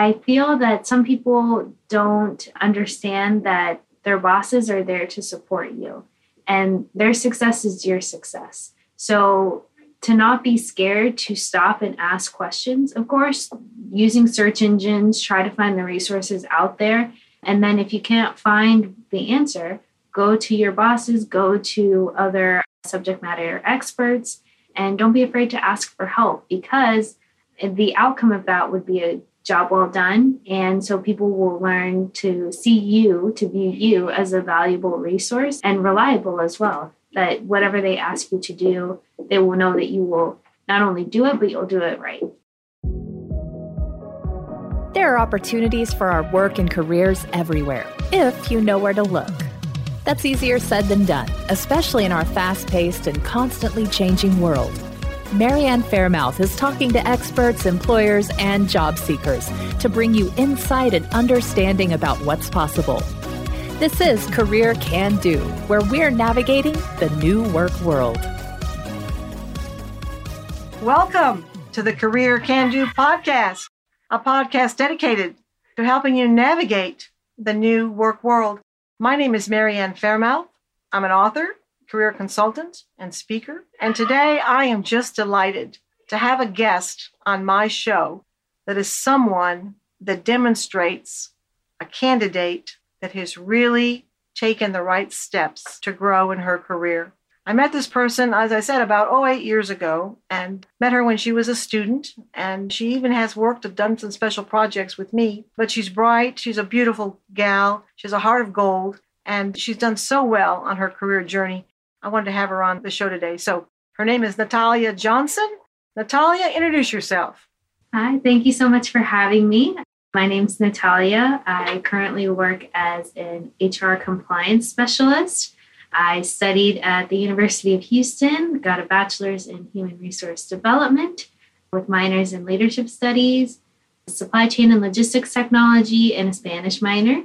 I feel that some people don't understand that their bosses are there to support you and their success is your success. So to not be scared to stop and ask questions. Of course, using search engines, try to find the resources out there. And then if you can't find the answer, go to your bosses, go to other subject matter experts, and don't be afraid to ask for help because the outcome of that would be a job well done. And so people will learn to see you, to view you as a valuable resource and reliable as well. That whatever they ask you to do, they will know that you will not only do it, but you'll do it right. There are opportunities for our work and careers everywhere, if you know where to look. That's easier said than done, especially in our fast paced and constantly changing world. Marianne Fairmouth is talking to experts, employers, and job seekers to bring you insight and understanding about what's possible. This is Career Can Do, where we're navigating the new work world. Welcome to the Career Can Do podcast, a podcast dedicated to helping you navigate the new work world. My name is Marianne Fairmouth. I'm an author, career consultant, and speaker. And today I am just delighted to have a guest on my show that is someone that demonstrates a candidate that has really taken the right steps to grow in her career. I met this person, as I said, about oh eight years ago, and met her when she was a student. And she even has worked, and done some special projects with me. But she's bright, she's a beautiful gal, she has a heart of gold, and she's done so well on her career journey. I wanted to have her on the show today. So her name is Natalia Johnson. Natalia, introduce yourself. Hi, thank you so much for having me. My name is Natalia. I currently work as an HR compliance specialist I studied at the University of Houston, got a bachelor's in human resource development with minors in leadership studies, supply chain and logistics technology, and a Spanish minor.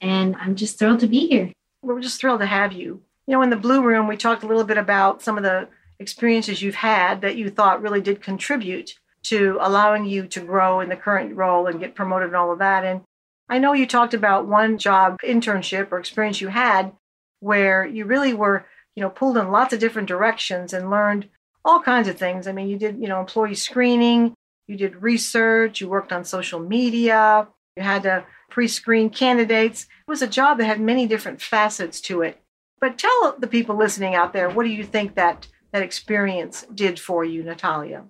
And I'm just thrilled to be here. We're just thrilled to have you. You know, in the Blue Room, we talked a little bit about some of the experiences you've had that you thought really did contribute to allowing you to grow in the current role and get promoted and all of that. And I know you talked about one job internship or experience you had where you really were, you know, pulled in lots of different directions and learned all kinds of things. I mean, you did, you know, employee screening, you did research, you worked on social media, you had to pre-screen candidates. It was a job that had many different facets to it. But tell the people listening out there, what do you think that that experience did for you, Natalia?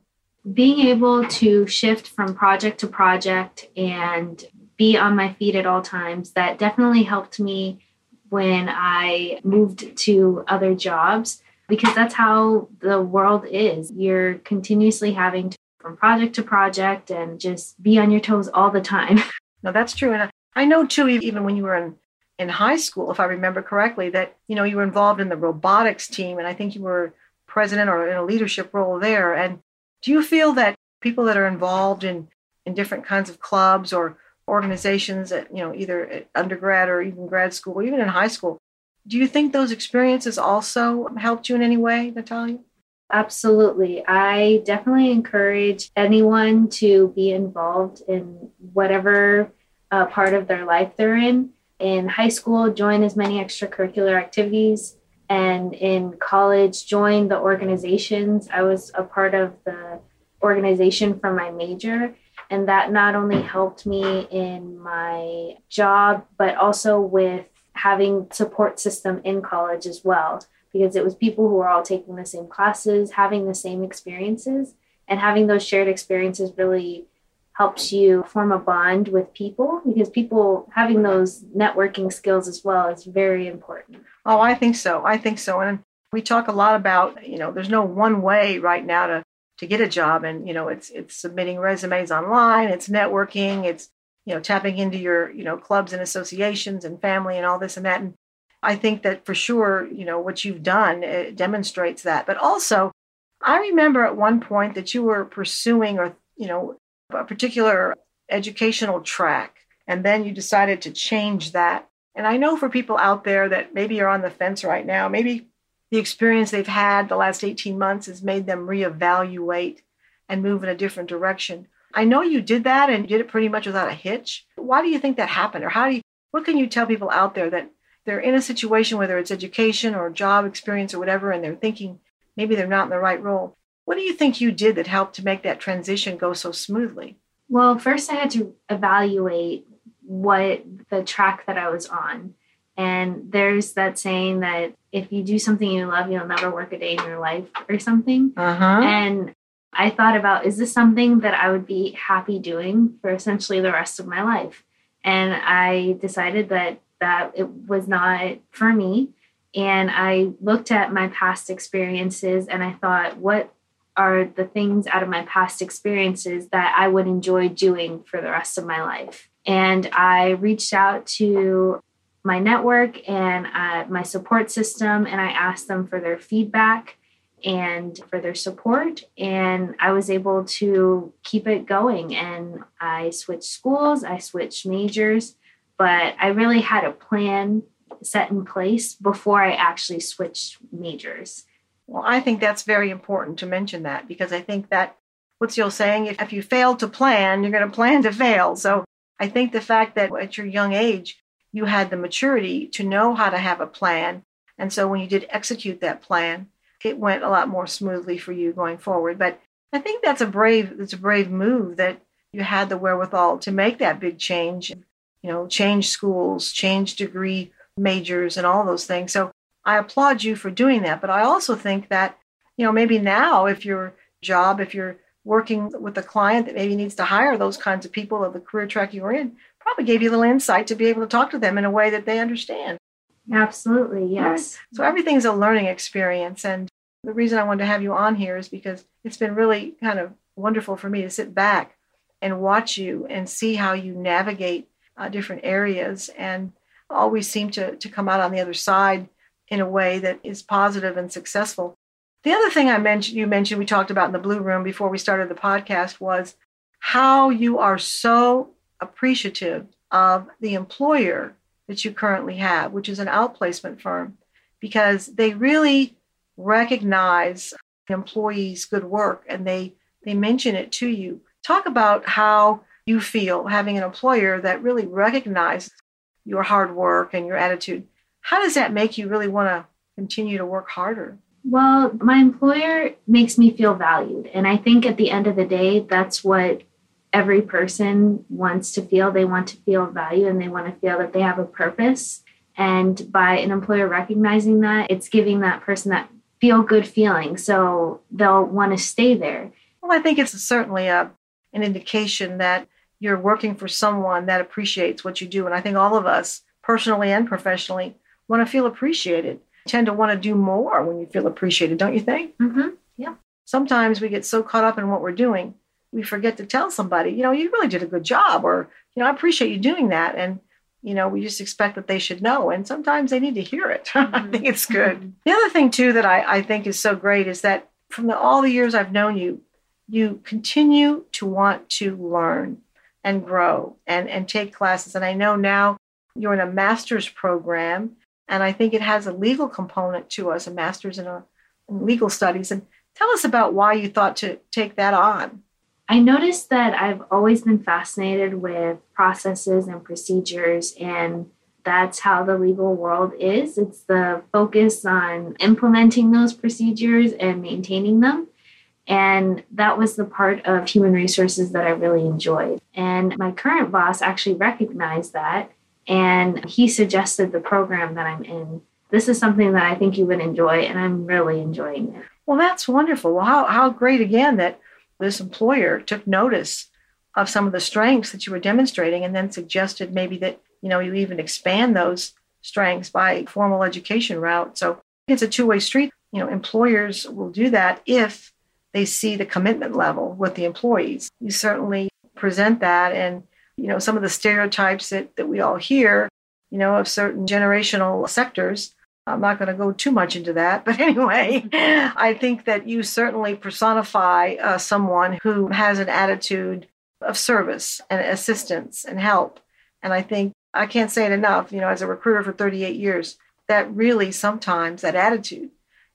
Being able to shift from project to project and be on my feet at all times, that definitely helped me when I moved to other jobs because that's how the world is. You're continuously having to from project to project and just be on your toes all the time. No, that's true. And I know too, even when you were in, in high school, if I remember correctly, that, you know, you were involved in the robotics team and I think you were president or in a leadership role there. And do you feel that people that are involved in, in different kinds of clubs or organizations at you know either at undergrad or even grad school or even in high school do you think those experiences also helped you in any way natalia? Absolutely. I definitely encourage anyone to be involved in whatever uh, part of their life they're in in high school join as many extracurricular activities and in college join the organizations. I was a part of the organization for my major and that not only helped me in my job, but also with having support system in college as well, because it was people who were all taking the same classes, having the same experiences, and having those shared experiences really helps you form a bond with people because people having those networking skills as well is very important. Oh, I think so. I think so. And we talk a lot about, you know, there's no one way right now to to get a job and you know it's it's submitting resumes online it's networking it's you know tapping into your you know clubs and associations and family and all this and that and i think that for sure you know what you've done it demonstrates that but also i remember at one point that you were pursuing or you know a particular educational track and then you decided to change that and i know for people out there that maybe are on the fence right now maybe the experience they've had the last 18 months has made them reevaluate and move in a different direction. I know you did that and did it pretty much without a hitch. Why do you think that happened? Or how do you, what can you tell people out there that they're in a situation, whether it's education or job experience or whatever, and they're thinking maybe they're not in the right role? What do you think you did that helped to make that transition go so smoothly? Well, first I had to evaluate what the track that I was on. And there's that saying that if you do something you love, you'll never work a day in your life or something. Uh-huh. And I thought about is this something that I would be happy doing for essentially the rest of my life? And I decided that that it was not for me. And I looked at my past experiences and I thought, what are the things out of my past experiences that I would enjoy doing for the rest of my life? And I reached out to my network and uh, my support system and I asked them for their feedback and for their support. And I was able to keep it going. And I switched schools, I switched majors, but I really had a plan set in place before I actually switched majors. Well, I think that's very important to mention that because I think that what's old saying? If, if you fail to plan, you're going to plan to fail. So I think the fact that at your young age, you had the maturity to know how to have a plan. And so when you did execute that plan, it went a lot more smoothly for you going forward. But I think that's a brave it's a brave move that you had the wherewithal to make that big change, you know, change schools, change degree majors and all those things. So I applaud you for doing that. But I also think that, you know, maybe now if your job, if you're working with a client that maybe needs to hire those kinds of people of the career track you're in, probably gave you a little insight to be able to talk to them in a way that they understand. Absolutely, yes. So everything's a learning experience. And the reason I wanted to have you on here is because it's been really kind of wonderful for me to sit back and watch you and see how you navigate uh, different areas and always seem to, to come out on the other side in a way that is positive and successful. The other thing I mentioned, you mentioned, we talked about in the Blue Room before we started the podcast was how you are so appreciative of the employer that you currently have, which is an outplacement firm, because they really recognize employees' good work and they they mention it to you. Talk about how you feel having an employer that really recognizes your hard work and your attitude. How does that make you really want to continue to work harder? Well, my employer makes me feel valued. And I think at the end of the day, that's what every person wants to feel. They want to feel valued and they want to feel that they have a purpose. And by an employer recognizing that, it's giving that person that feel good feeling. So they'll want to stay there. Well, I think it's certainly a, an indication that you're working for someone that appreciates what you do. And I think all of us, personally and professionally, want to feel appreciated. tend to want to do more when you feel appreciated, don't you think? Mm-hmm. Yeah. Sometimes we get so caught up in what we're doing, we forget to tell somebody, you know, you really did a good job, or, you know, I appreciate you doing that. And you know, we just expect that they should know. And sometimes they need to hear it. Mm-hmm. I think it's good. Mm-hmm. The other thing, too, that I, I think is so great is that from the, all the years I've known you, you continue to want to learn and grow and, and take classes. And I know now you're in a master's program, and I think it has a legal component to us, a master's in, a, in legal studies. And tell us about why you thought to take that on. I noticed that I've always been fascinated with processes and procedures, and that's how the legal world is. It's the focus on implementing those procedures and maintaining them. And that was the part of human resources that I really enjoyed. And my current boss actually recognized that, and he suggested the program that I'm in. This is something that I think you would enjoy, and I'm really enjoying it. Well, that's wonderful. Well, how, how great again that this employer took notice of some of the strengths that you were demonstrating and then suggested maybe that you know you even expand those strengths by formal education route so it's a two-way street you know employers will do that if they see the commitment level with the employees you certainly present that and you know some of the stereotypes that, that we all hear you know of certain generational sectors I'm not going to go too much into that, but anyway, I think that you certainly personify uh, someone who has an attitude of service and assistance and help. And I think I can't say it enough, you know, as a recruiter for 38 years, that really sometimes that attitude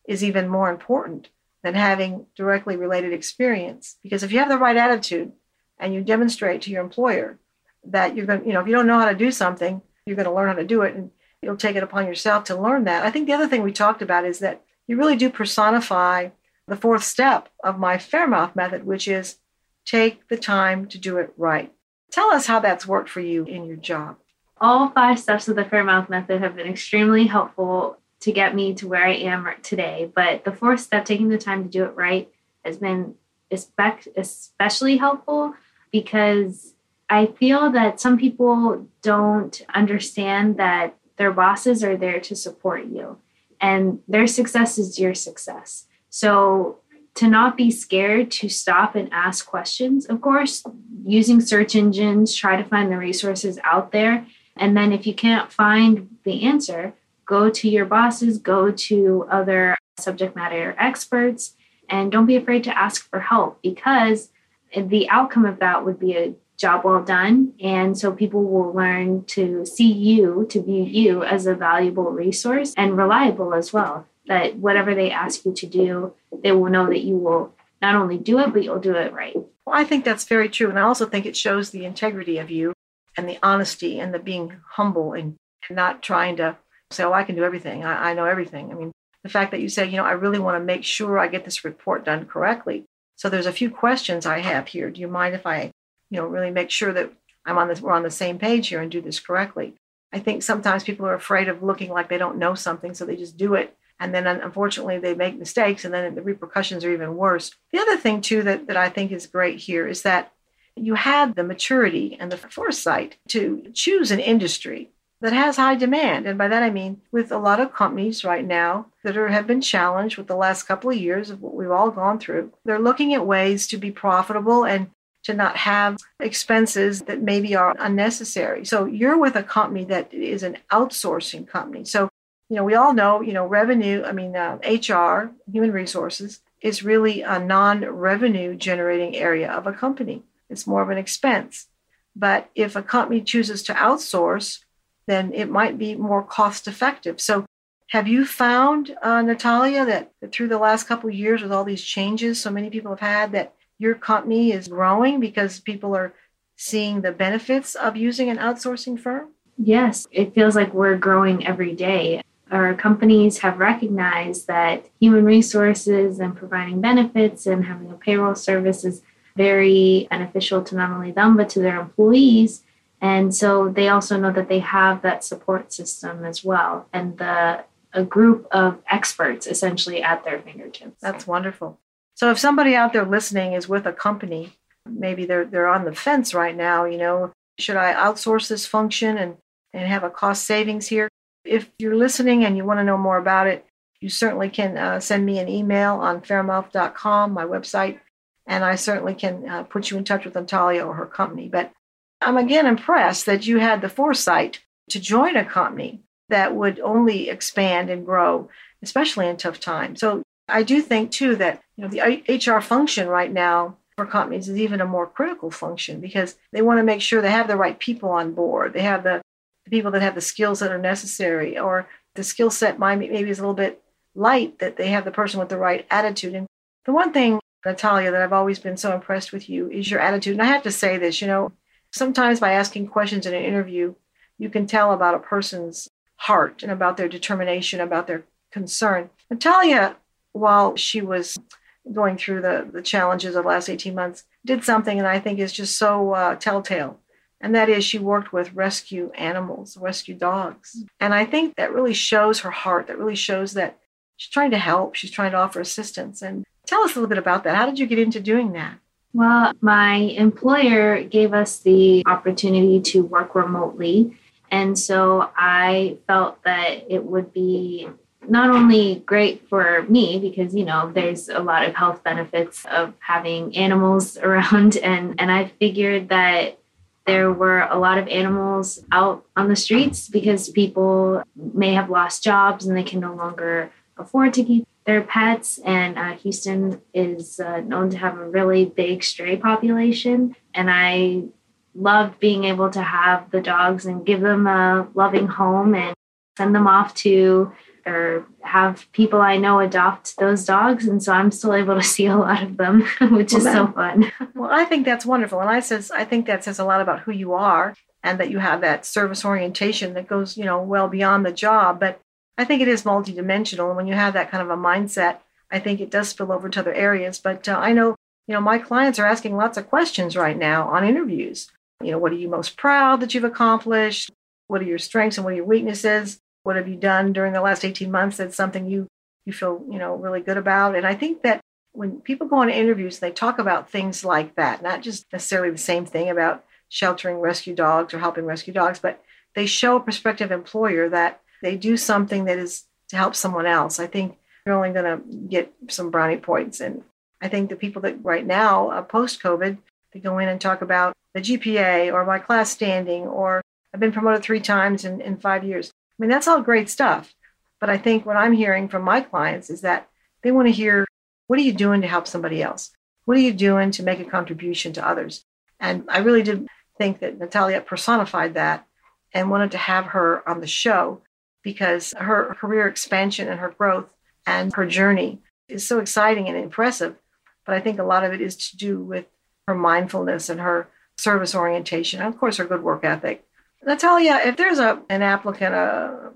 is even more important than having directly related experience. Because if you have the right attitude and you demonstrate to your employer that you're going to, you know, if you don't know how to do something, you're going to learn how to do it and you'll take it upon yourself to learn that. I think the other thing we talked about is that you really do personify the fourth step of my Fairmouth method, which is take the time to do it right. Tell us how that's worked for you in your job. All five steps of the Fairmouth method have been extremely helpful to get me to where I am today. But the fourth step, taking the time to do it right, has been especially helpful because I feel that some people don't understand that their bosses are there to support you and their success is your success. So to not be scared to stop and ask questions. Of course, using search engines, try to find the resources out there. And then if you can't find the answer, go to your bosses, go to other subject matter experts, and don't be afraid to ask for help because the outcome of that would be a job well done. And so people will learn to see you, to view you as a valuable resource and reliable as well. That whatever they ask you to do, they will know that you will not only do it, but you'll do it right. Well, I think that's very true. And I also think it shows the integrity of you and the honesty and the being humble and not trying to say, oh, I can do everything. I, I know everything. I mean, the fact that you say, you know, I really want to make sure I get this report done correctly. So there's a few questions I have here. Do you mind if I, you know, really make sure that I'm on this, we're on the same page here and do this correctly? I think sometimes people are afraid of looking like they don't know something, so they just do it. And then unfortunately they make mistakes and then the repercussions are even worse. The other thing too that, that I think is great here is that you had the maturity and the foresight to choose an industry that has high demand. And by that I mean with a lot of companies right now that are, have been challenged with the last couple of years of what we've all gone through. They're looking at ways to be profitable and to not have expenses that maybe are unnecessary. So you're with a company that is an outsourcing company. So, you know, we all know, you know, revenue, I mean, uh, HR, human resources, is really a non revenue generating area of a company. It's more of an expense. But if a company chooses to outsource, then it might be more cost effective. So, have you found, uh, Natalia, that, through the last couple years with all these changes so many people have had, that your company is growing because people are seeing the benefits of using an outsourcing firm? Yes, it feels like we're growing every day. Our companies have recognized that human resources and providing benefits and having a payroll service is very beneficial to not only them but to their employees and so they also know that they have that support system as well and the a group of experts essentially at their fingertips. That's wonderful. So if somebody out there listening is with a company, maybe they're they're on the fence right now, you know, should I outsource this function and and have a cost savings here? If you're listening and you want to know more about it, you certainly can uh, send me an email on fairmouth.com, my website, and I certainly can uh, put you in touch with Natalia or her company. But I'm again impressed that you had the foresight to join a company that would only expand and grow, especially in tough times. So I do think too that you know the HR function right now for companies is even a more critical function because they want to make sure they have the right people on board. They have the, the people that have the skills that are necessary, or the skill set maybe is a little bit light that they have the person with the right attitude. And the one thing, Natalia, that I've always been so impressed with you is your attitude. And I have to say this, you know, Sometimes by asking questions in an interview, you can tell about a person's heart and about their determination, about their concern. Natalia, while she was going through the, the challenges of the last 18 months, did something that I think is just so uh, telltale. And that is, she worked with rescue animals, rescue dogs. And I think that really shows her heart, that really shows that she's trying to help, she's trying to offer assistance. And tell us a little bit about that. How did you get into doing that? Well, my employer gave us the opportunity to work remotely. And so I felt that it would be not only great for me because you know there's a lot of health benefits of having animals around and and I figured that there were a lot of animals out on the streets because people may have lost jobs and they can no longer afford to keep their pets. And uh, Houston is uh, known to have a really big stray population. And I loved being able to have the dogs and give them a loving home and send them off to or have people I know adopt those dogs. And so I'm still able to see a lot of them, which well, is that, so fun. Well, I think that's wonderful. And I says I think that says a lot about who you are and that you have that service orientation that goes, you know, well beyond the job. But I think it is multidimensional. And when you have that kind of a mindset, I think it does spill over to other areas. But uh, I know, you know, my clients are asking lots of questions right now on interviews. You know, what are you most proud that you've accomplished? What are your strengths and what are your weaknesses? What have you done during the last 18 months that's something you you feel, you know, really good about? And I think that when people go on interviews, they talk about things like that, not just necessarily the same thing about sheltering rescue dogs or helping rescue dogs, but they show a prospective employer that they do something that is to help someone else. I think you're only going to get some brownie points. And I think the people that right now, uh, post COVID, they go in and talk about the GPA or my class standing or I've been promoted three times in, in five years. I mean, that's all great stuff. But I think what I'm hearing from my clients is that they want to hear what are you doing to help somebody else? What are you doing to make a contribution to others? And I really did think that Natalia personified that and wanted to have her on the show because her career expansion and her growth and her journey is so exciting and impressive. But I think a lot of it is to do with her mindfulness and her service orientation, and of course, her good work ethic. Natalia, if there's a an applicant, a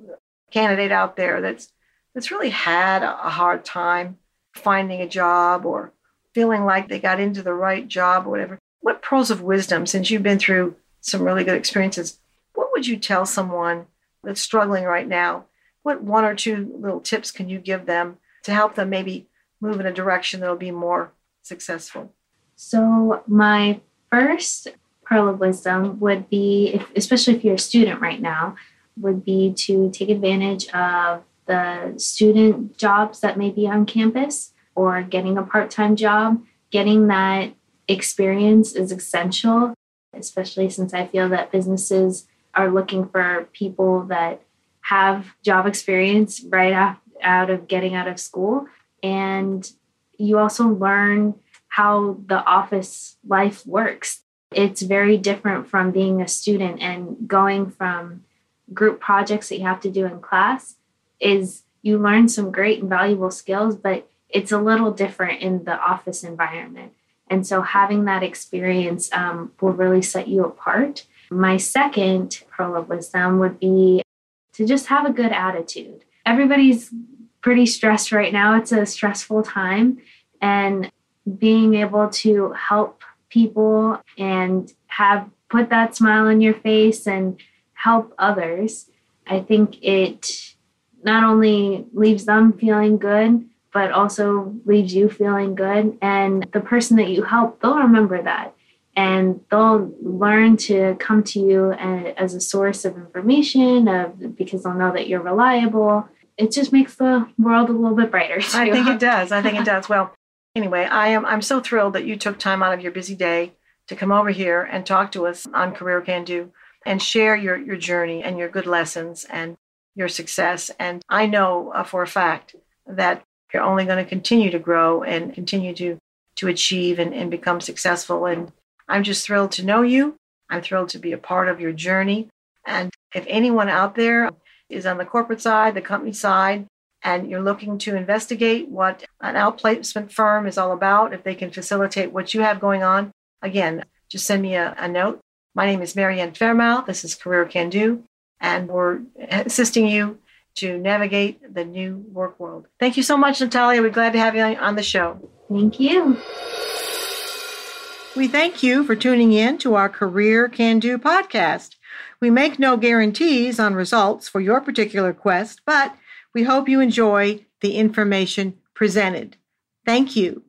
candidate out there that's that's really had a hard time finding a job or feeling like they got into the right job or whatever, what pearls of wisdom, since you've been through some really good experiences, what would you tell someone that's struggling right now? What one or two little tips can you give them to help them maybe move in a direction that'll be more successful? So, my first pearl of wisdom would be, if, especially if you're a student right now, would be to take advantage of the student jobs that may be on campus or getting a part time job. Getting that experience is essential, especially since I feel that businesses are looking for people that have job experience right out of getting out of school. And you also learn how the office life works. It's very different from being a student and going from group projects that you have to do in class is you learn some great and valuable skills, but it's a little different in the office environment. And so having that experience um, will really set you apart. My second pearl of wisdom would be to just have a good attitude. Everybody's pretty stressed right now. It's a stressful time. And being able to help people and have put that smile on your face and help others, I think it not only leaves them feeling good, but also leaves you feeling good. And the person that you help, they'll remember that and they'll learn to come to you as a source of information of because they'll know that you're reliable it just makes the world a little bit brighter too. i think it does i think it does well anyway i am i'm so thrilled that you took time out of your busy day to come over here and talk to us on career can do and share your your journey and your good lessons and your success and i know uh, for a fact that you're only going to continue to grow and continue to to achieve and, and become successful and I'm just thrilled to know you. I'm thrilled to be a part of your journey. And if anyone out there is on the corporate side, the company side, and you're looking to investigate what an outplacement firm is all about, if they can facilitate what you have going on, again, just send me a, a note. My name is Marianne Fairmouth. This is Career Can Do, and we're assisting you to navigate the new work world. Thank you so much, Natalia. We're glad to have you on the show. Thank you. We thank you for tuning in to our Career Can Do podcast. We make no guarantees on results for your particular quest, but we hope you enjoy the information presented. Thank you.